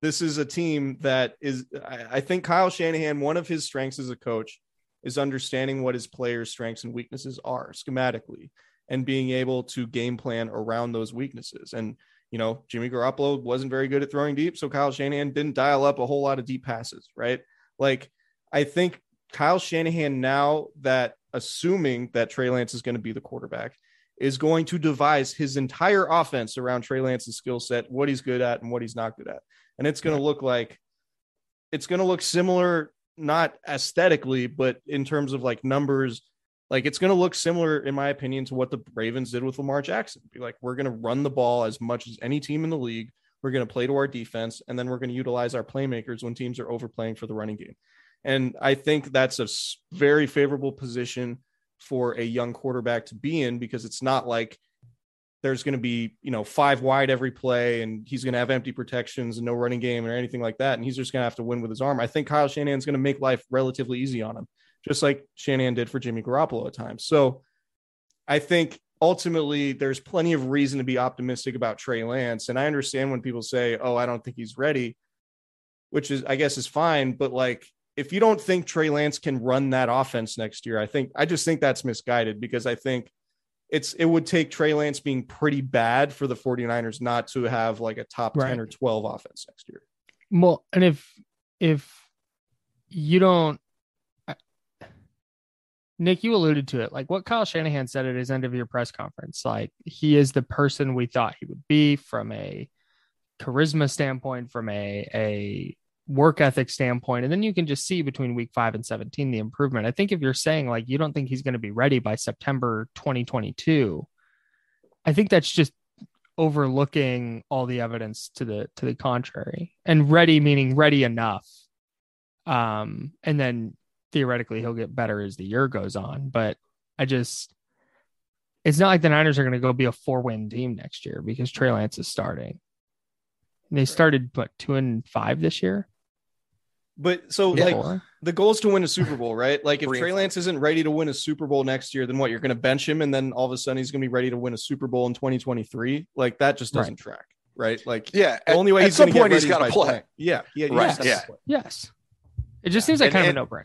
Speaker 7: this is a team that is I, think Kyle Shanahan, one of his strengths as a coach is understanding what his players' strengths and weaknesses are schematically and being able to game plan around those weaknesses. And you know, Jimmy Garoppolo wasn't very good at throwing deep, so Kyle Shanahan didn't dial up a whole lot of deep passes, right? Like I think Kyle Shanahan now that assuming that Trey Lance is going to be the quarterback is going to devise his entire offense around Trey Lance's skill set, what he's good at and what he's not good at and it's going to look like it's going to look similar not aesthetically but in terms of like numbers like it's going to look similar in my opinion to what the ravens did with lamar jackson. Be like we're going to run the ball as much as any team in the league. We're going to play to our defense and then we're going to utilize our playmakers when teams are overplaying for the running game. And i think that's a very favorable position for a young quarterback to be in because it's not like there's going to be you know five wide every play and he's going to have empty protections and no running game or anything like that and he's just going to have to win with his arm. I think kyle shanahan's going to make life relatively easy on him just like shanahan did for jimmy garoppolo at times. So i think ultimately there's plenty of reason to be optimistic about trey lance and i understand when people say oh i don't think he's ready which is i guess is fine but like if you don't think trey lance can run that offense next year i think i just think that's misguided because i think it's it would take Trey Lance being pretty bad for the 49ers not to have like a top right. 10 or 12 offense next year.
Speaker 2: Well, and if if you don't Nick, you alluded to it. Like what Kyle Shanahan said at his end of your press conference, like he is the person we thought he would be from a charisma standpoint, from a a work ethic standpoint. And then you can just see between week five and 17 the improvement. I think if you're saying like you don't think he's going to be ready by September 2022, I think that's just overlooking all the evidence to the to the contrary and ready meaning ready enough um and then theoretically he'll get better as the year goes on but i just it's not like the niners are going to go be a four win team next year because trey lance is starting they started what two and five this year
Speaker 7: But so
Speaker 6: Yeah.
Speaker 7: like
Speaker 2: Four?
Speaker 7: the goal is to win a Super Bowl, right? Like if Trey. Lance isn't ready to win a Super Bowl next year, then what? You're going to bench him, and then all of a sudden he's going to be ready to win a Super Bowl in 2023. Like that just doesn't track, right? Like
Speaker 6: Yeah.
Speaker 7: the only way
Speaker 6: at
Speaker 7: he's
Speaker 6: some
Speaker 7: going to
Speaker 6: point
Speaker 7: get
Speaker 6: he's
Speaker 7: ready is
Speaker 6: got to
Speaker 7: by
Speaker 6: play.
Speaker 7: Yeah, yeah,
Speaker 6: Right,
Speaker 7: just
Speaker 6: yeah.
Speaker 2: yes it just seems like
Speaker 6: And-
Speaker 2: kind
Speaker 6: and-
Speaker 2: of a no-brainer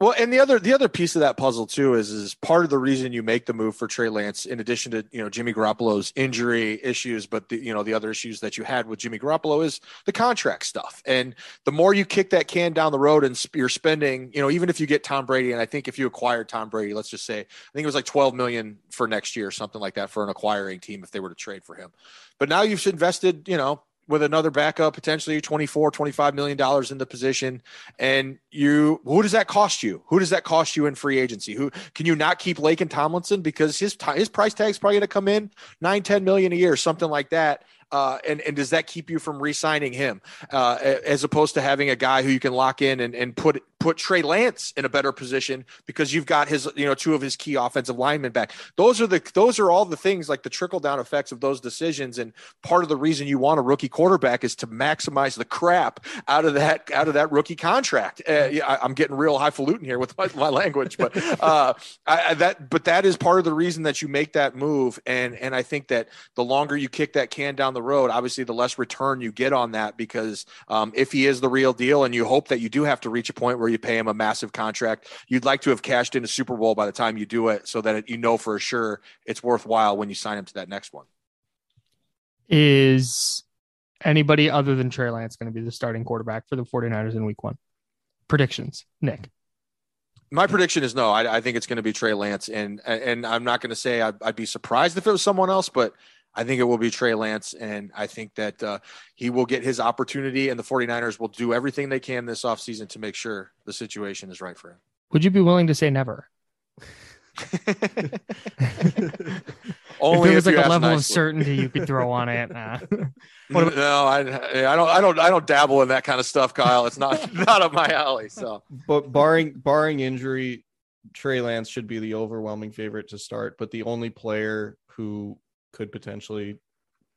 Speaker 6: Well, and the other the other piece of that puzzle too is is part of the reason you make the move for Trey Lance, in addition to you know Jimmy Garoppolo's injury issues, but the you know the other issues that you had with Jimmy Garoppolo is the contract stuff. And the more you kick that can down the road and you're spending, you know, even if you get Tom Brady, and I think if you acquire Tom Brady, let's just say I think it was like 12 million for next year, or something like that for an acquiring team if they were to trade for him. But now you've invested, you know, with another backup, potentially 24, 25 million dollars in the position. And you, who does that cost you? Who does that cost you in free agency? Who can you not keep Laken Tomlinson because his his price tag's probably going to come in nine, 10 million a year, something like that. Uh, and and does that keep you from re-signing him uh, as opposed to having a guy who you can lock in and, and put put Trey Lance in a better position because you've got his you know two of his key offensive linemen back. Those are the those are all the things like the trickle down effects of those decisions. And part of the reason you want a rookie quarterback is to maximize the crap out of that out of that rookie contract. Uh, yeah, I, I'm getting real highfalutin here with my, my language, but uh, I, that but that is part of the reason that you make that move. And and I think that the longer you kick that can down the road, obviously the less return you get on that because um, if he is the real deal, and you hope that you do have to reach a point where you pay him a massive contract, you'd like to have cashed in a Super Bowl by the time you do it, so that it, you know for sure it's worthwhile when you sign him to that next one.
Speaker 2: is anybody other than Trey Lance going to be the starting quarterback for the 49ers in week one? Predictions, Nick.
Speaker 6: My prediction is no. I, I think it's going to be Trey Lance, and and I'm not going to say I'd, I'd be surprised if it was someone else, but I think it will be Trey Lance, and I think that uh, he will get his opportunity, and the 49ers will do everything they can this offseason to make sure the situation is right for him.
Speaker 2: Would you be willing to say never?
Speaker 6: Only
Speaker 2: if there was
Speaker 6: if
Speaker 2: like a
Speaker 6: ask
Speaker 2: level of certainty you could throw on it. Nah.
Speaker 6: no, I, I don't, I don't, I don't dabble in that kind of stuff, Kyle. It's not, not up my alley. So
Speaker 7: But barring barring injury, Trey Lance should be the overwhelming favorite to start. But the only player who could potentially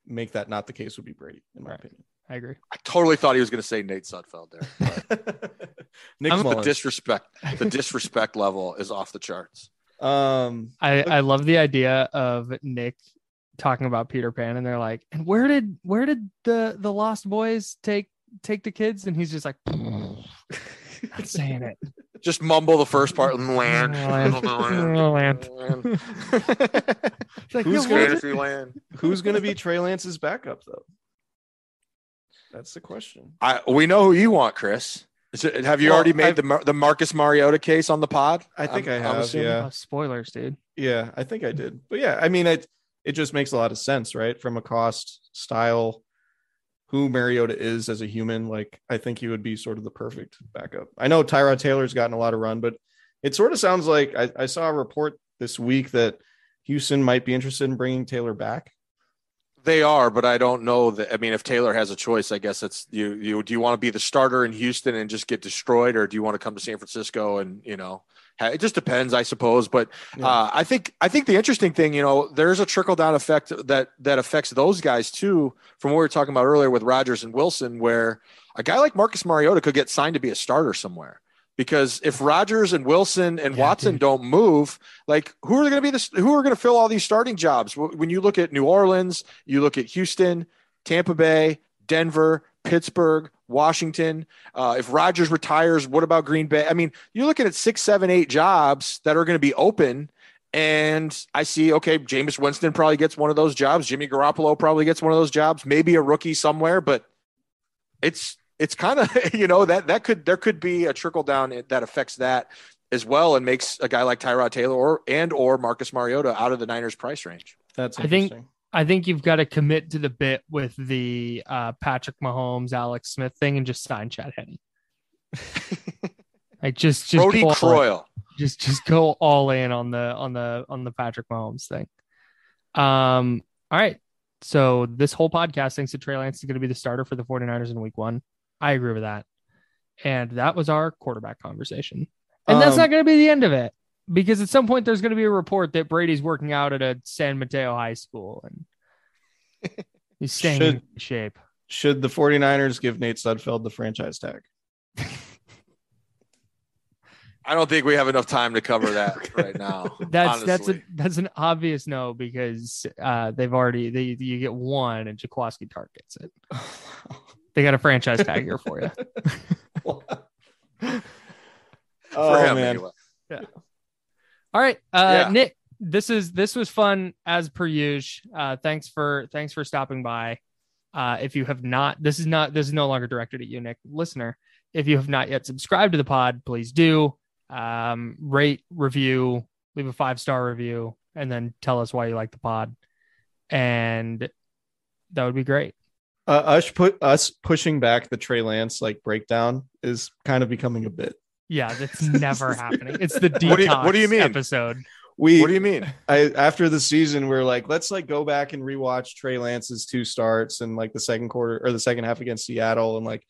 Speaker 7: make that not the case would be Brady, in my
Speaker 2: Right.
Speaker 7: opinion.
Speaker 2: I agree.
Speaker 6: I totally thought he was going to say Nate Sudfeld there.
Speaker 7: Nick
Speaker 2: I'm-
Speaker 6: The disrespect, the disrespect level is off the charts.
Speaker 7: um,
Speaker 2: I, I love the idea of Nick talking about Peter Pan, and they're like, "And where did where did the the Lost Boys take take the kids?" And he's just like, "Not saying it."
Speaker 6: Just mumble the first part and land.
Speaker 2: Land.
Speaker 6: land.
Speaker 2: Like,
Speaker 7: Who's
Speaker 2: "Yeah,
Speaker 7: gonna-
Speaker 6: Fantasy land.
Speaker 7: who's going to be Trey Lance's backup though? That's the question.
Speaker 6: I, we know who you want, Chris. Is it, have you
Speaker 7: Well,
Speaker 6: already made
Speaker 7: I've-
Speaker 6: the the Marcus Mariota case on the pod?
Speaker 7: I think
Speaker 6: I'm-
Speaker 7: I have,
Speaker 6: assuming?
Speaker 7: yeah.
Speaker 2: Oh, spoilers, dude.
Speaker 7: Yeah, I think I did. But yeah, I mean it it just makes a lot of sense, right? From a cost style who Mariota is as a human, like I think he would be sort of the perfect backup. I know Tyrod Taylor's gotten a lot of run, but it sort of sounds like I, I saw a report this week that Houston might be interested in bringing Taylor back.
Speaker 6: They are, but I don't know that. I mean, if Taylor has a choice, I guess it's you. You do you want to be the starter in Houston and just get destroyed, or do you want to come to San Francisco and you know? It just depends, I suppose. But
Speaker 7: Yeah.
Speaker 6: uh, I think I think the interesting thing, you know, there's a trickle down effect that that affects those guys too. From what we were talking about earlier with Rodgers and Wilson, where a guy like Marcus Mariota could get signed to be a starter somewhere. Because if Rodgers and Wilson and
Speaker 2: Yeah,
Speaker 6: Watson
Speaker 2: dude.
Speaker 6: don't move, like who are going to be the who are going to fill all these starting jobs? When you look at New Orleans, you look at Houston, Tampa Bay, Denver, Pittsburgh, Washington. Uh, if Rodgers retires, what about Green Bay? I mean, you're looking at six, seven, eight jobs that are going to be open. And I see, okay, Jameis Winston probably gets one of those jobs. Jimmy Garoppolo probably gets one of those jobs. Maybe a rookie somewhere, but it's it's kind of you know that that could there could be a trickle down that affects that as well and makes a guy like Tyrod Taylor or and or Marcus Mariota out of the Niners price range.
Speaker 7: That's
Speaker 2: I think-
Speaker 7: interesting.
Speaker 2: I think you've got to commit to the bit with the uh, Patrick Mahomes, Alex Smith thing, and just sign Chad Henne. like just just
Speaker 6: Brodie
Speaker 2: go all-
Speaker 6: Croyle.
Speaker 2: just just go all in on the on the on the Patrick Mahomes thing. Um, all right, So this whole podcast thinks that Trey Lance is going to be the starter for the 49ers in week one. I agree with that. And that was our quarterback conversation. And that's
Speaker 7: Um,
Speaker 2: not going to be the end of it because at some point there's going to be a report that Brady's working out at a San Mateo high school and he's staying in
Speaker 7: Should-
Speaker 2: shape.
Speaker 7: Should the 49ers give Nate Sudfeld the franchise tag?
Speaker 6: I don't think we have enough time to cover that right now.
Speaker 2: That's that's a, that's an obvious no because uh, they've already they you get one and Jaquiski Tartt gets it. They got a franchise tag here for you.
Speaker 6: for
Speaker 7: oh
Speaker 6: him
Speaker 7: man.
Speaker 6: anyway.
Speaker 2: All right, uh,
Speaker 6: Yeah.
Speaker 2: Nick, this is this was fun as per usual. Uh, thanks for thanks for stopping by. Uh, if you have not, this is not this is no longer directed at you, Nick, listener. If you have not yet subscribed to the pod, please do. Um, rate, review, leave a five star review, and then tell us why you like the pod, and that would be great.
Speaker 7: Uh, us put us pushing back the Trey Lance like breakdown is kind of becoming a bit.
Speaker 2: Yeah, that's never happening. It's the detox
Speaker 6: What do you- what do you mean?
Speaker 2: episode.
Speaker 7: We
Speaker 6: What do you mean?
Speaker 7: I after the season, we're like, let's like go back and rewatch Trey Lance's two starts and like the second quarter or the second half against Seattle and like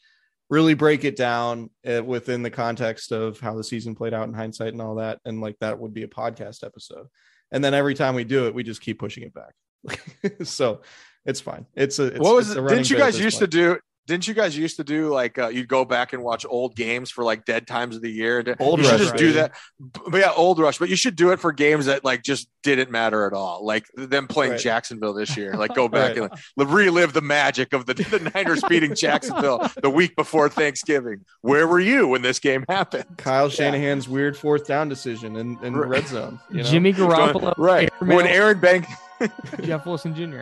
Speaker 7: really break it down uh, within the context of how the season played out in hindsight and all that. And like that would be a podcast episode. And then every time we do it, we just keep pushing it back. so it's fine. It's a it's,
Speaker 6: what was
Speaker 7: it's
Speaker 6: it?
Speaker 7: a
Speaker 6: Didn't you guys used
Speaker 7: point.
Speaker 6: to do? Didn't you guys used to do like uh, you'd go back and watch old games for like dead times of the year?
Speaker 7: Old
Speaker 6: you should
Speaker 7: Rush,
Speaker 6: just do that. But yeah, old rush. But you should do it for games that like just didn't matter at all. Like them playing
Speaker 7: Right.
Speaker 6: Jacksonville this year. Like go back
Speaker 7: Right.
Speaker 6: and relive the magic of the, the Niners beating Jacksonville the week before Thanksgiving. Where were you when this game happened?
Speaker 7: Kyle Shanahan's weird fourth down decision in, in
Speaker 6: Right.
Speaker 7: red zone. You know?
Speaker 2: Jimmy Garoppolo,
Speaker 6: right
Speaker 2: airmail
Speaker 6: when Aaron Banks
Speaker 2: Jeff Wilson Jr.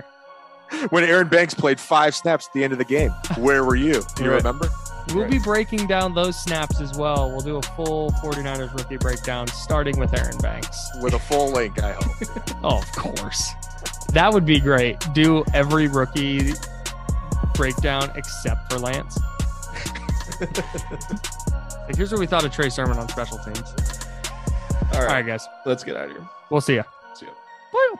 Speaker 6: when Aaron Banks played five snaps at the end of the game. Where were you? Do you
Speaker 7: Right.
Speaker 6: remember?
Speaker 2: We'll
Speaker 7: Right.
Speaker 2: be breaking down those snaps as well. We'll do a full 49ers rookie breakdown starting with Aaron Banks.
Speaker 6: With a full link, I hope.
Speaker 2: Oh, of course. That would be great. Do every rookie breakdown except for Lance. Like, here's what we thought of Trey Sermon on special teams.
Speaker 7: All
Speaker 2: All
Speaker 7: right,
Speaker 2: right, guys.
Speaker 7: let's get out of here.
Speaker 2: We'll see ya.
Speaker 7: See ya.
Speaker 2: Woo.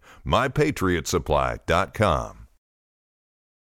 Speaker 8: mypatriotsupply.com.